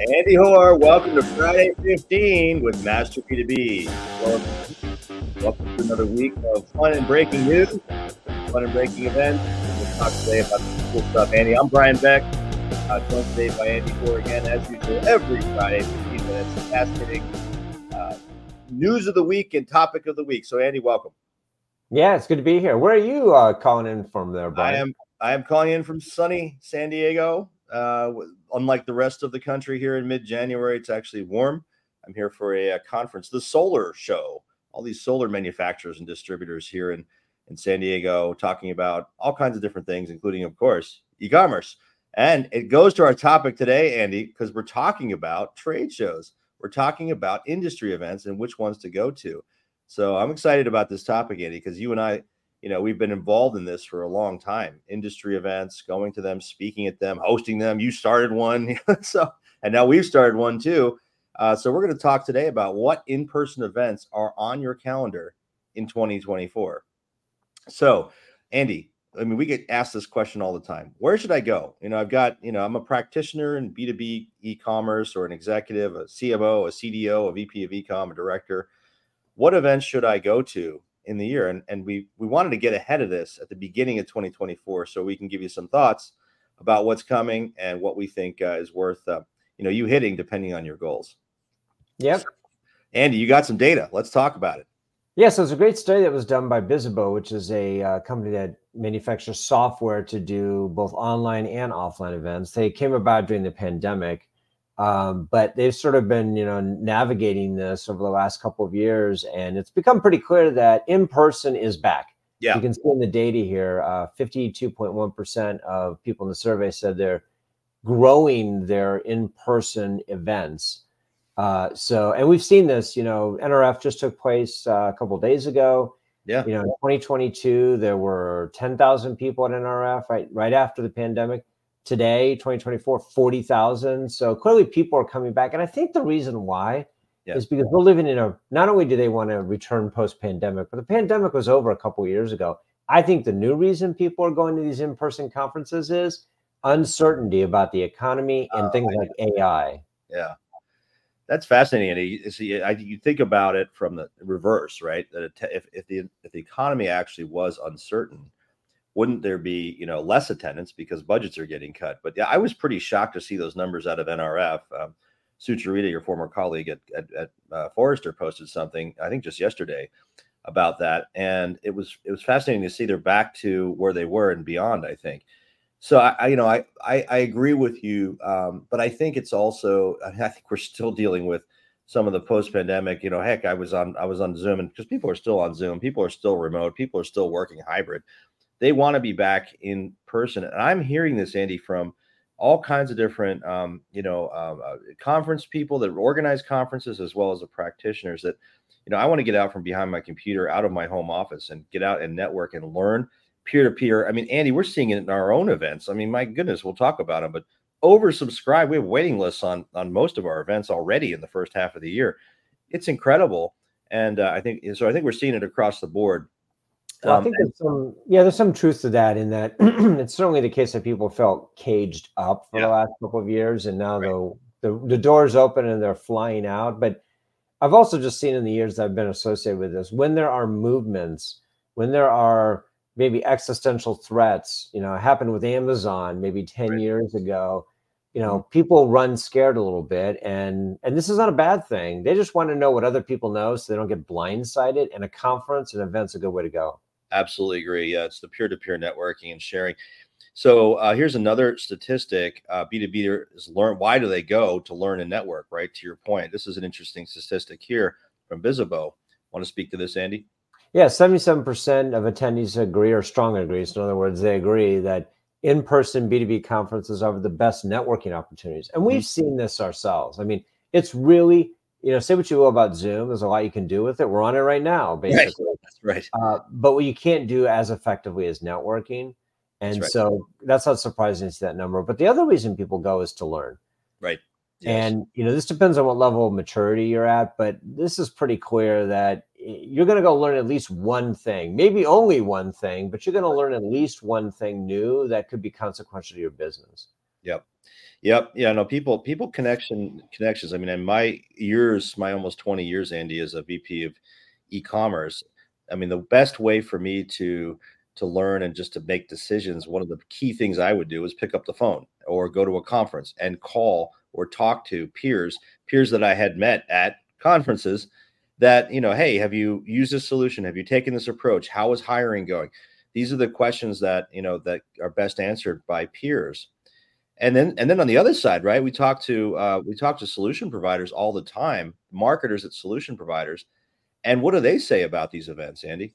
Andy Hoar, welcome to Friday 15 with Master B2B. Welcome, welcome to another week of fun and breaking news, fun and breaking events. We'll talk today about some cool stuff. Andy, I'm Brian Beck, uh, joined today by Andy Hoar again, as usual, every Friday, 15 minutes, fascinating uh, news of the week and topic of the week. So, Andy, welcome. Yeah, it's good to be here. Where are you uh, calling in from there, Brian? I am I am calling in from sunny San Diego. Uh, unlike the rest of the country here in mid-January, it's actually warm. I'm here for a, a, conference, the Solar Show. All these solar manufacturers and distributors here in in San Diego, talking about all kinds of different things, including, of course, e-commerce. And it goes to our topic today, Andy, because we're talking about trade shows. We're talking about industry events and which ones to go to. So I'm excited about this topic, Andy, because you and I, you know, we've been involved in this for a long time. Industry events, going to them, speaking at them, hosting them. You started one, so and now we've started one too. Uh, so we're going to talk today about what in-person events are on your calendar in 2024. So, Andy, I mean, we get asked this question all the time. Where should I go? You know, I've got, you know, I'm a practitioner in B2B e-commerce or an executive, a CMO, a CDO, a VP of e-com, a director what events should I go to in the year? And, and we we wanted to get ahead of this at the beginning of 2024 so we can give you some thoughts about what's coming and what we think uh, is worth uh, you know you hitting depending on your goals. Yep. Andy, you got some data. Let's talk about it. Yeah, so it's a great study that was done by Bizzabo, which is a uh, company that manufactures software to do both online and offline events. They came about during the pandemic um, but they've sort of been, you know, navigating this over the last couple of years, and it's become pretty clear that in person is back. Yeah, you can see in the data here, uh, fifty-two point one percent of people in the survey said they're growing their in-person events. Uh, so, and we've seen this. You know, NRF just took place uh, a couple days ago. Yeah, you know, in 2022 there were 10,000 people at NRF right right after the pandemic today 2024 40,000 so clearly people are coming back. And i think the reason why yeah. is because we're living in a not only do they want to return post pandemic but the pandemic was over a couple years ago. I think the new reason people are going to these in-person conferences is uncertainty about the economy and uh, things like ai yeah. That's fascinating. And you see you think about it from the reverse right? That if, if the if the economy actually was uncertain wouldn't there be you know less attendance because budgets are getting cut? But yeah, I was pretty shocked to see those numbers out of NRF. Um, Sucharita, your former colleague at, at, at uh, Forrester, posted something I think just yesterday about that, and it was it was fascinating to see they're back to where they were and beyond. I think. So I, I you know I, I, I agree with you, um, but I think it's also I think we're still dealing with some of the post-pandemic. You know, heck, I was on I was on Zoom, and because people are still on Zoom, people are still remote, people are still working hybrid they want to be back in person. And I'm hearing this, Andy, from all kinds of different, um, you know, uh, uh, conference people that organize conferences as well as the practitioners that, you know, I want to get out from behind my computer, out of my home office, and get out and network and learn peer to peer. I mean, Andy, we're seeing it in our own events. I mean, my goodness, we'll talk about them, but oversubscribed. We have waiting lists on on most of our events already in the first half of the year. It's incredible, and uh, I think so. I think we're seeing it across the board. Well, um, I think there's some, yeah, there's some truth to that in that it's certainly the case that people felt caged up for yeah. the last couple of years, and now right. the, the the doors open and they're flying out. But I've also just seen in the years I've been associated with this when there are movements, when there are maybe existential threats, you know, happened with Amazon maybe 10 right. years ago. You know, mm-hmm. people run scared a little bit, and and this is not a bad thing. They just want to know what other people know, so they don't get blindsided. And a conference and event's a good way to go. Absolutely agree. Yeah, it's the peer-to-peer networking and sharing. So uh, here's another statistic: uh, B2B is learn. Why do they go to learn and network? Right to your point. This is an interesting statistic here from Bizzabo. Want to speak to this, Andy? Yeah, 77% of attendees agree or strongly agree. So in other words, they agree that in-person B2B conferences are the best networking opportunities. And we've mm-hmm. seen this ourselves. I mean, it's really you know, say what you will about Zoom. There's a lot you can do with it. We're on it right now, basically. Right. That's right. Uh, but what you can't do as effectively as networking. And that's right. so that's not surprising to see that number. But the other reason people go is to learn. Right. Yes. And you know, this depends on what level of maturity you're at, but this is pretty clear that you're going to go learn at least one thing, maybe only one thing, but you're going to learn at least one thing new that could be consequential to your business. Yep. Yep. Yeah. No, people, people connection connections. I mean, in my years, my almost 20 years, Andy, as a VP of e-commerce, I mean, the best way for me to to learn and just to make decisions, one of the key things I would do is pick up the phone or go to a conference and call or talk to peers, peers that I had met at conferences that, you know, hey, have you used this solution? Have you taken this approach? How is hiring going? These are the questions that, you know, that are best answered by peers. And then, and then on the other side, right? We talk to uh, we talk to solution providers all the time, marketers at solution providers, and what do they say about these events, Andy?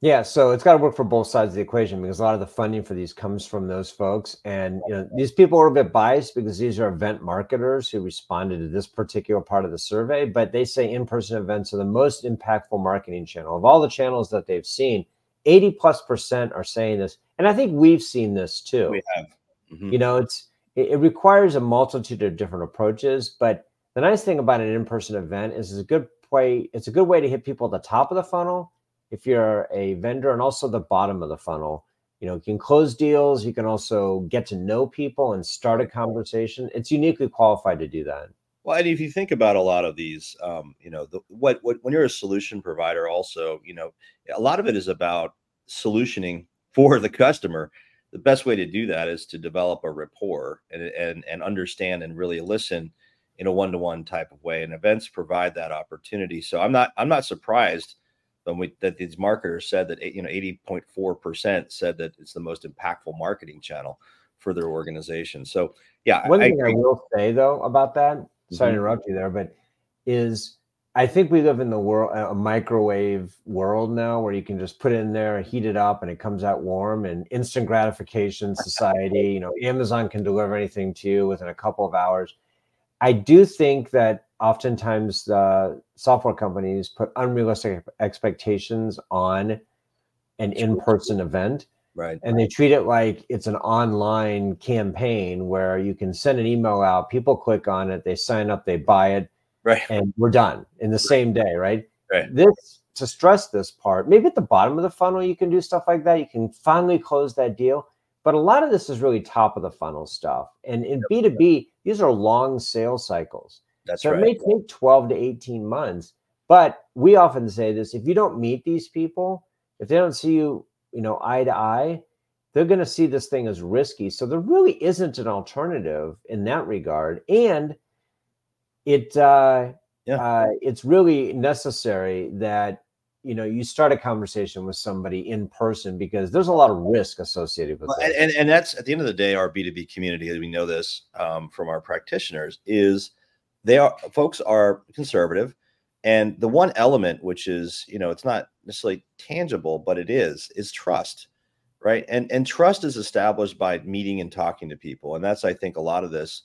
Yeah, so it's got to work for both sides of the equation because a lot of the funding for these comes from those folks, and you know these people are a bit biased because these are event marketers who responded to this particular part of the survey. But they say in-person events are the most impactful marketing channel of all the channels that they've seen. Eighty plus percent are saying this, and I think we've seen this too. We have. Mm-hmm. You know, it's it, it requires a multitude of different approaches, but the nice thing about an in-person event is it's a good way. It's a good way to hit people at the top of the funnel if you're a vendor and also the bottom of the funnel. You know you can close deals you can also get to know people and start a conversation. It's uniquely qualified to do that. Well and if you think about a lot of these um, you know the, what, what when you're a solution provider also you know a lot of it is about solutioning for the customer the best way to do that is to develop a rapport and and, and understand and really listen in a one-to-one type of way and events provide that opportunity so i'm not i'm not surprised we, that these marketers said that you know 80.4 percent said that it's the most impactful marketing channel for their organization. So yeah, one I, thing I, I, will say though about that, sorry mm-hmm. to interrupt you there, but is I think we live in the world uh, a microwave world now where you can just put it in there, heat it up, and it comes out warm and instant gratification society. You know, Amazon can deliver anything to you within a couple of hours. I do think that oftentimes the software companies put unrealistic expectations on an in-person event right and they treat it like it's an online campaign where you can send an email out people click on it they sign up they buy it right. and we're done in the same day right? Right. This to stress this part maybe at the bottom of the funnel you can do stuff like that. You can finally close that deal. But a lot of this is really top of the funnel stuff. And in b2b these are long sales cycles. That's so right. it may take 12 to 18 months. But we often say this if you don't meet these people, if they don't see you, you know, eye to eye, they're going to see this thing as risky. So there really isn't an alternative in that regard. And it uh, yeah. uh it's really necessary that you know you start a conversation with somebody in person because there's a lot of risk associated with well, that. And, and that's at the end of the day, our B2B community, as we know this um, from our practitioners, is they are folks are conservative and the one element which is you know it's not necessarily tangible but it is is trust right and and trust is established by meeting and talking to people and that's i think a lot of this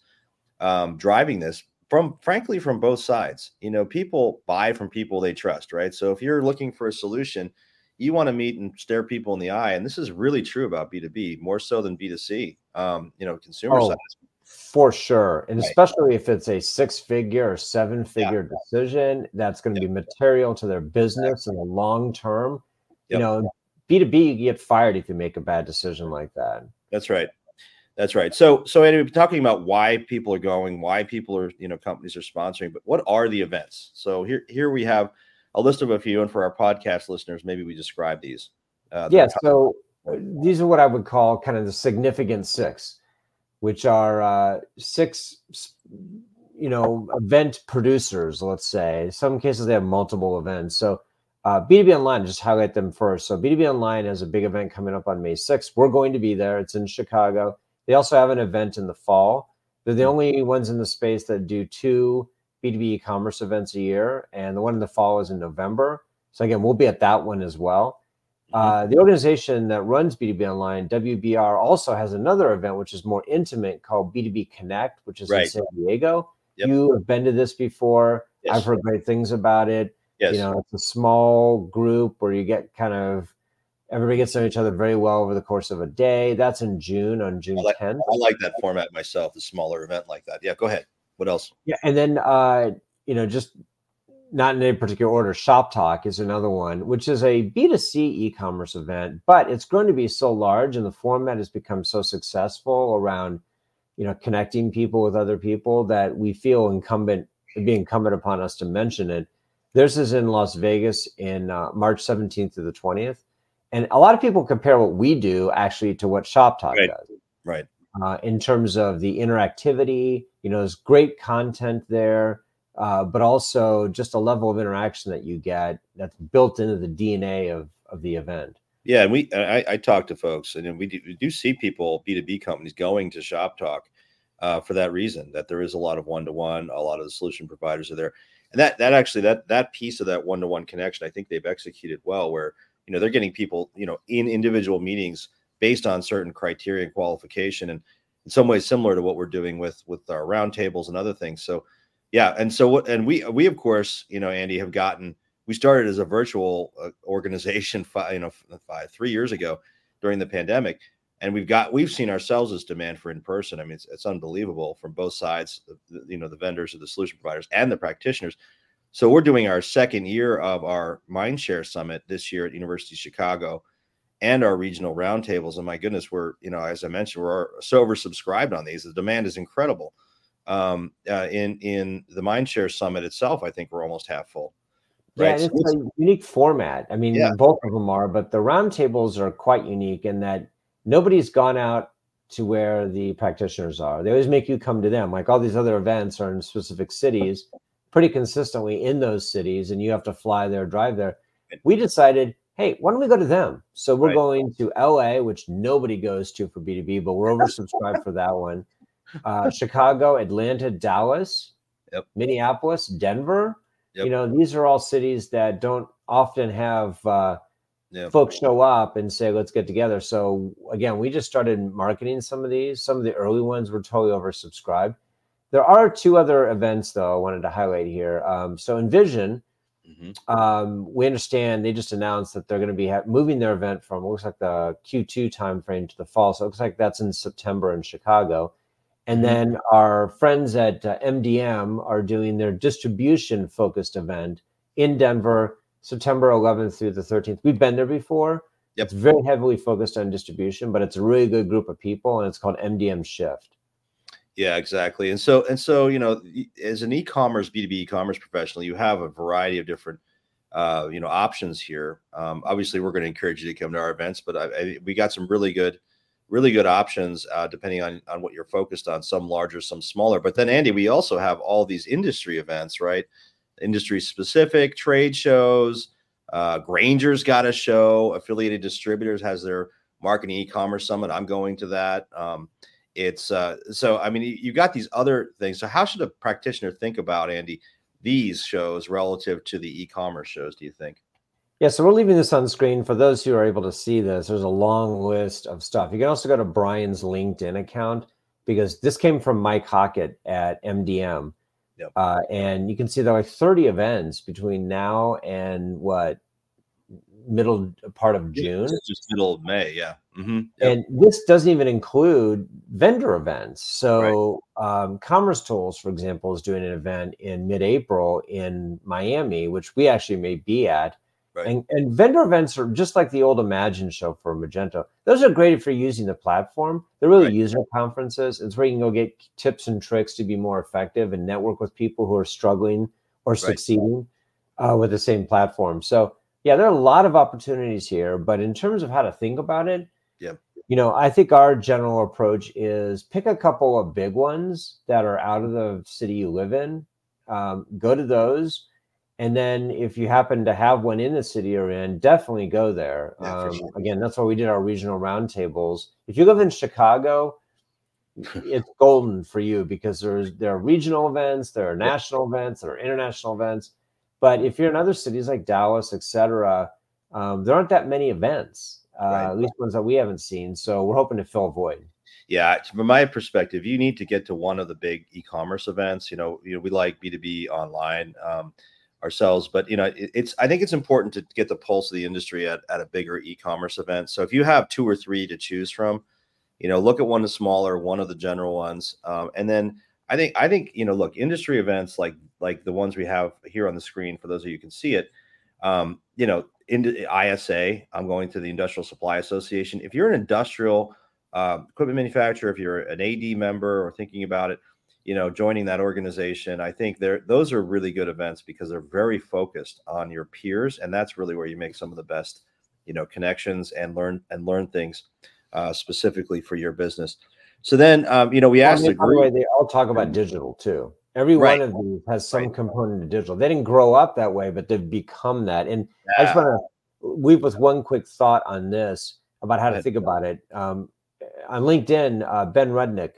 um, driving this from frankly from both sides you know people buy from people they trust right so if you're looking for a solution you want to meet and stare people in the eye and this is really true about b2b more so than b2c um, you know consumer oh, side for sure. And right. especially if it's a six figure or seven figure yeah. decision that's going to be material to their business in the long term. Yep. You know, B2B, you get fired if you make a bad decision like that. That's right. That's right. So, so anyway, talking about why people are going, why people are, you know, companies are sponsoring, but what are the events? So here, here we have a list of a few, and for our podcast listeners, maybe we describe these. Uh, yeah. So uh, these are what I would call kind of the significant six which are uh, six, you know, event producers. Let's say in some cases they have multiple events. So uh, B2B Online, just highlight them first. So B2B Online has a big event coming up on May 6th. We're going to be there. It's in Chicago. They also have an event in the fall. They're the only ones in the space that do two B2B e-commerce events a year, and the one in the fall is in November. So again, we'll be at that one as well. Mm-hmm. Uh, the organization that runs B2B Online, WBR, also has another event which is more intimate called B2B Connect, which is right. in San Diego. Yep. You have been to this before. Yes. I've heard great things about it. Yes. You know, it's a small group where you get kind of everybody gets to know each other very well over the course of a day. That's in June on June I like, 10th. I like that format myself, the smaller event like that. Yeah, go ahead. What else? Yeah, and then uh, you know, just not in any particular order, Shop Talk is another one, which is a B2C e commerce event, but it's going to be so large and the format has become so successful around you know, connecting people with other people that we feel incumbent, be incumbent upon us to mention it. This is in Las Vegas in uh, March 17th to the 20th. And a lot of people compare what we do actually to what Shop Talk right. does. Right. Uh, in terms of the interactivity, you know, there's great content there, uh, but also just a level of interaction that you get that's built into the DNA of, of the event. Yeah, and we I, I talk to folks, and we do, we do see people B two B companies going to Shop Talk uh, for that reason. That there is a lot of one to one. A lot of the solution providers are there, and that that actually that that piece of that one to one connection, I think they've executed well. Where you know they're getting people you know in individual meetings based on certain criteria and qualification, and in some ways similar to what we're doing with with our roundtables and other things. So yeah, and so what and we we of course you know Andy have gotten we started as a virtual uh, organization five, you know five three years ago during the pandemic and we've got we've seen ourselves as demand for in person i mean it's, it's unbelievable from both sides you know the vendors or the solution providers and the practitioners so we're doing our second year of our mindshare summit this year at university of chicago and our regional roundtables and my goodness we're you know as i mentioned we're so oversubscribed on these the demand is incredible um, uh, in in the mindshare summit itself i think we're almost half full Right. Yeah, it's a unique format. I mean, yeah. both of them are, but the roundtables are quite unique in that nobody's gone out to where the practitioners are. They always make you come to them. Like all these other events are in specific cities, pretty consistently in those cities, and you have to fly there, drive there. We decided, hey, why don't we go to them? So we're right. going to LA, which nobody goes to for B2B, but we're oversubscribed for that one. Uh, Chicago, Atlanta, Dallas, yep. Minneapolis, Denver Yep. You know, these are all cities that don't often have uh, yep. folks show up and say, let's get together. So, again, we just started marketing some of these. Some of the early ones were totally oversubscribed. There are two other events, though, I wanted to highlight here. Um, so, Envision, mm-hmm. um, we understand they just announced that they're going to be ha- moving their event from looks like the Q2 timeframe to the fall. So, it looks like that's in September in Chicago. And mm-hmm. then our friends at uh, MDM are doing their distribution focused event in Denver, September 11th through the 13th. We've been there before. Yep. It's very heavily focused on distribution, but it's a really good group of people, and it's called MDM Shift. Yeah, exactly. And so, and so, you know, as an e-commerce B two B e-commerce professional, you have a variety of different, uh, you know, options here. Um, obviously, we're going to encourage you to come to our events, but I, I, we got some really good really good options uh, depending on, on what you're focused on, some larger, some smaller. But then, Andy, we also have all these industry events, right? Industry specific trade shows. Uh, Grainger's got a show. Affiliated Distributors has their marketing e-commerce summit. I'm going to that. Um, it's uh, so I mean you got these other things. So how should a practitioner think about Andy these shows relative to the e-commerce shows? Do you think? Yeah, so we're leaving this on screen for those who are able to see this. There's a long list of stuff. You can also go to Brian's LinkedIn account because this came from Mike Hockett at MDM. Yep. Uh, and you can see there are like 30 events between now and what middle part of June. just middle of May, yeah. Mm-hmm. Yep. And this doesn't even include vendor events. So, right. um, Commerce Tools, for example, is doing an event in mid-April in Miami, which we actually may be at. Right. And, and vendor events are just like the old Imagine show for Magento. Those are great for using the platform. They're really right. user conferences. It's where you can go get tips and tricks to be more effective and network with people who are struggling or succeeding uh, with the same platform. So, yeah, there are a lot of opportunities here. But in terms of how to think about it, yeah, you know, I think our general approach is pick a couple of big ones that are out of the city you live in, um, go to those and then if you happen to have one in the city you're in, definitely go there. Yeah, um, sure. Again, that's why we did our regional roundtables. If you live in Chicago, it's golden for you because there's there are regional events, there are national events, there are international events. But if you're in other cities like Dallas, etc., um, there aren't that many events, uh, right. at least ones that we haven't seen. So we're hoping to fill a void. Yeah, from my perspective, you need to get to one of the big e-commerce events. You know, you know, we like B two B online. Um, ourselves. But you know, it, it's I think it's important to get the pulse of the industry at, at a bigger e-commerce event. So if you have two or three to choose from, you know, look at one of the smaller, one of the general ones, um, and then I think I think you know, look, industry events like like the ones we have here on the screen for those of you can see it. Um, you know, into ISA, I'm going to the Industrial Supply Association. If you're an industrial uh, equipment manufacturer, if you're an AD member or thinking about it, you know, joining that organization, I think there those are really good events because they're very focused on your peers, and that's really where you make some of the best, you know, connections and learn and learn things uh, specifically for your business. So then, um, you know, we asked. I mean, the by the way, they all talk about digital too. Every right. one of these has some right. component of digital. They didn't grow up that way, but they've become that. And yeah. I just want to leave with one quick thought on this about how to think about it. Um, on LinkedIn, uh, Ben Rudnick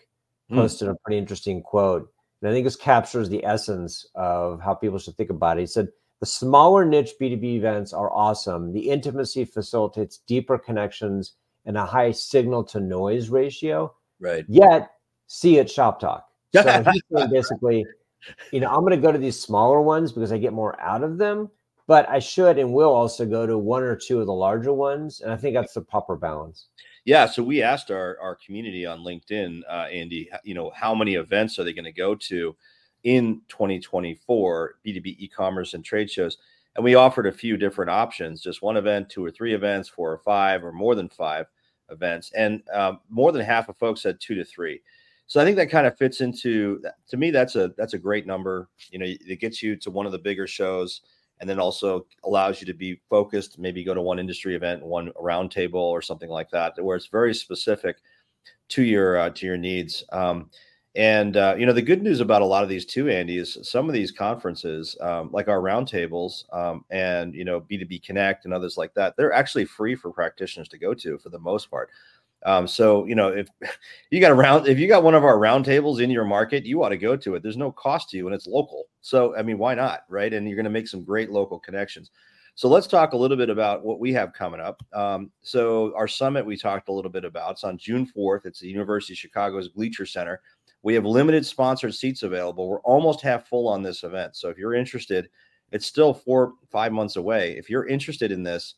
hmm. posted mm. a pretty interesting quote. And I think this captures the essence of how people should think about it. He said, The smaller niche B2B events are awesome. The intimacy facilitates deeper connections and a high signal to noise ratio. Right. Yet, see at shop talk. So he's saying basically, you know, I'm going to go to these smaller ones because I get more out of them, but I should and will also go to one or two of the larger ones. And I think that's the proper balance. Yeah, so we asked our our community on LinkedIn, uh, Andy, you know, how many events are they going to go to in 2024 B2B e-commerce and trade shows? And we offered a few different options: just one event, two or three events, four or five, or more than five events. And um, more than half of folks said two to three. So I think that kind of fits into to me. That's a that's a great number. You know, it gets you to one of the bigger shows and then also allows you to be focused maybe go to one industry event one roundtable or something like that where it's very specific to your uh, to your needs um, and uh, you know the good news about a lot of these too andy is some of these conferences um, like our roundtables um, and you know b2b connect and others like that they're actually free for practitioners to go to for the most part um, so you know, if you got a round, if you got one of our roundtables in your market, you ought to go to it. There's no cost to you, and it's local. So I mean, why not, right? And you're going to make some great local connections. So let's talk a little bit about what we have coming up. Um, so our summit we talked a little bit about. It's on June 4th. It's the University of Chicago's Gleacher Center. We have limited sponsored seats available. We're almost half full on this event. So if you're interested, it's still four, five months away. If you're interested in this,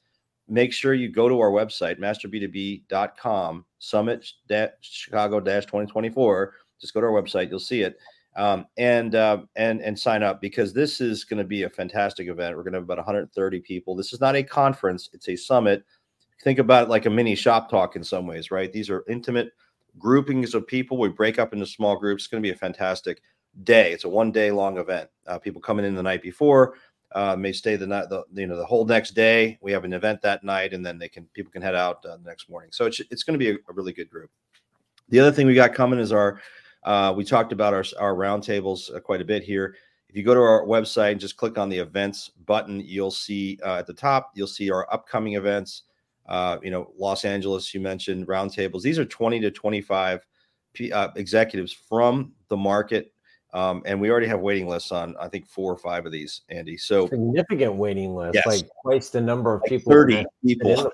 make sure you go to our website, masterb2b.com, summit Chicago 2024. Just go to our website, you'll see it. Um, and uh, and and sign up because this is going to be a fantastic event. We're going to have about 130 people. This is not a conference; it's a summit. Think about it like a mini shop talk in some ways, right? These are intimate groupings of people. We break up into small groups. It's going to be a fantastic day. It's a one day long event. Uh, people coming in the night before uh, may stay the night, the you know the whole next day. We have an event that night, and then they can people can head out uh, the next morning. So it's it's going to be a, a, really good group. The other thing we got coming is our uh, we talked about our our roundtables uh, quite a bit here. If you go to our website and just click on the events button, you'll see uh, at the top you'll see our upcoming events. Uh, you know, Los Angeles, you mentioned roundtables. These are 20 to 25 executives from the market um, and we already have waiting lists on, I think, four or five of these, Andy. So significant waiting list, yes. like twice the number of like people. 30 people.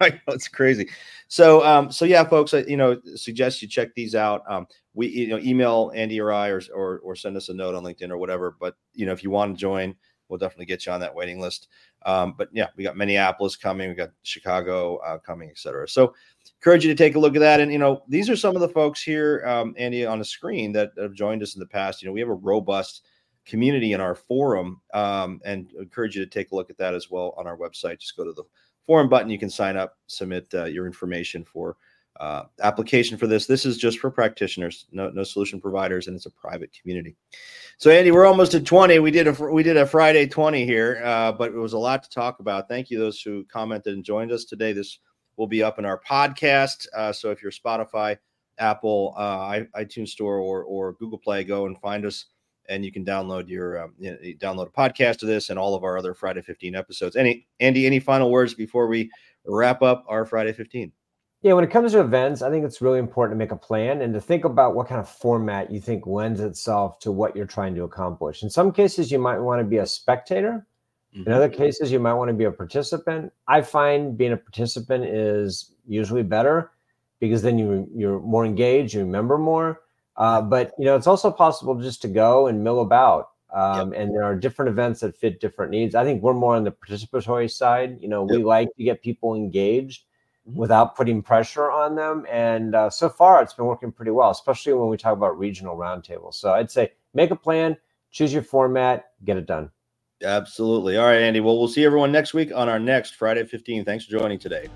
I it's crazy. So, um, so yeah, folks, I, you know, suggest you check these out. Um, we, you know, email Andy or I, or, or, or send us a note on LinkedIn or whatever. But you know, if you want to join, we'll definitely get you on that waiting list. Um, but yeah, we got Minneapolis coming, we got Chicago uh, coming, etc. So encourage you to take a look at that. And you know, these are some of the folks here, um, Andy, on the screen that have joined us in the past. You know, we have a robust community in our forum, um, and encourage you to take a look at that as well on our website. Just go to the forum button. You can sign up, submit uh, your information for uh, application for this. This is just for practitioners, no, no solution providers, and it's a private community. So, Andy, we're almost at 20. We did a we did a Friday 20 here, uh, but it was a lot to talk about. Thank you those who commented and joined us today. This will be up in our podcast. Uh, so, if you're Spotify, Apple, uh, iTunes Store, or or Google Play, go and find us, and you can download your um, you know, download a podcast of this and all of our other Friday 15 episodes. Any Andy, any final words before we wrap up our Friday 15? Yeah, when it comes to events, I think it's really important to make a plan and to think about what kind of format you think lends itself to what you're trying to accomplish. In some cases, you might want to be a spectator. Mm-hmm. In other cases, you might want to be a participant. I find being a participant is usually better because then you you're more engaged, you remember more. Uh, but you know, it's also possible just to go and mill about. Um, yep. And there are different events that fit different needs. I think we're more on the participatory side. You know, we like to get people engaged. Without putting pressure on them. And uh, so far, it's been working pretty well, especially when we talk about regional roundtables. So I'd say make a plan, choose your format, get it done. Absolutely. All right, Andy. Well, we'll see everyone next week on our next Friday 15. Thanks for joining today.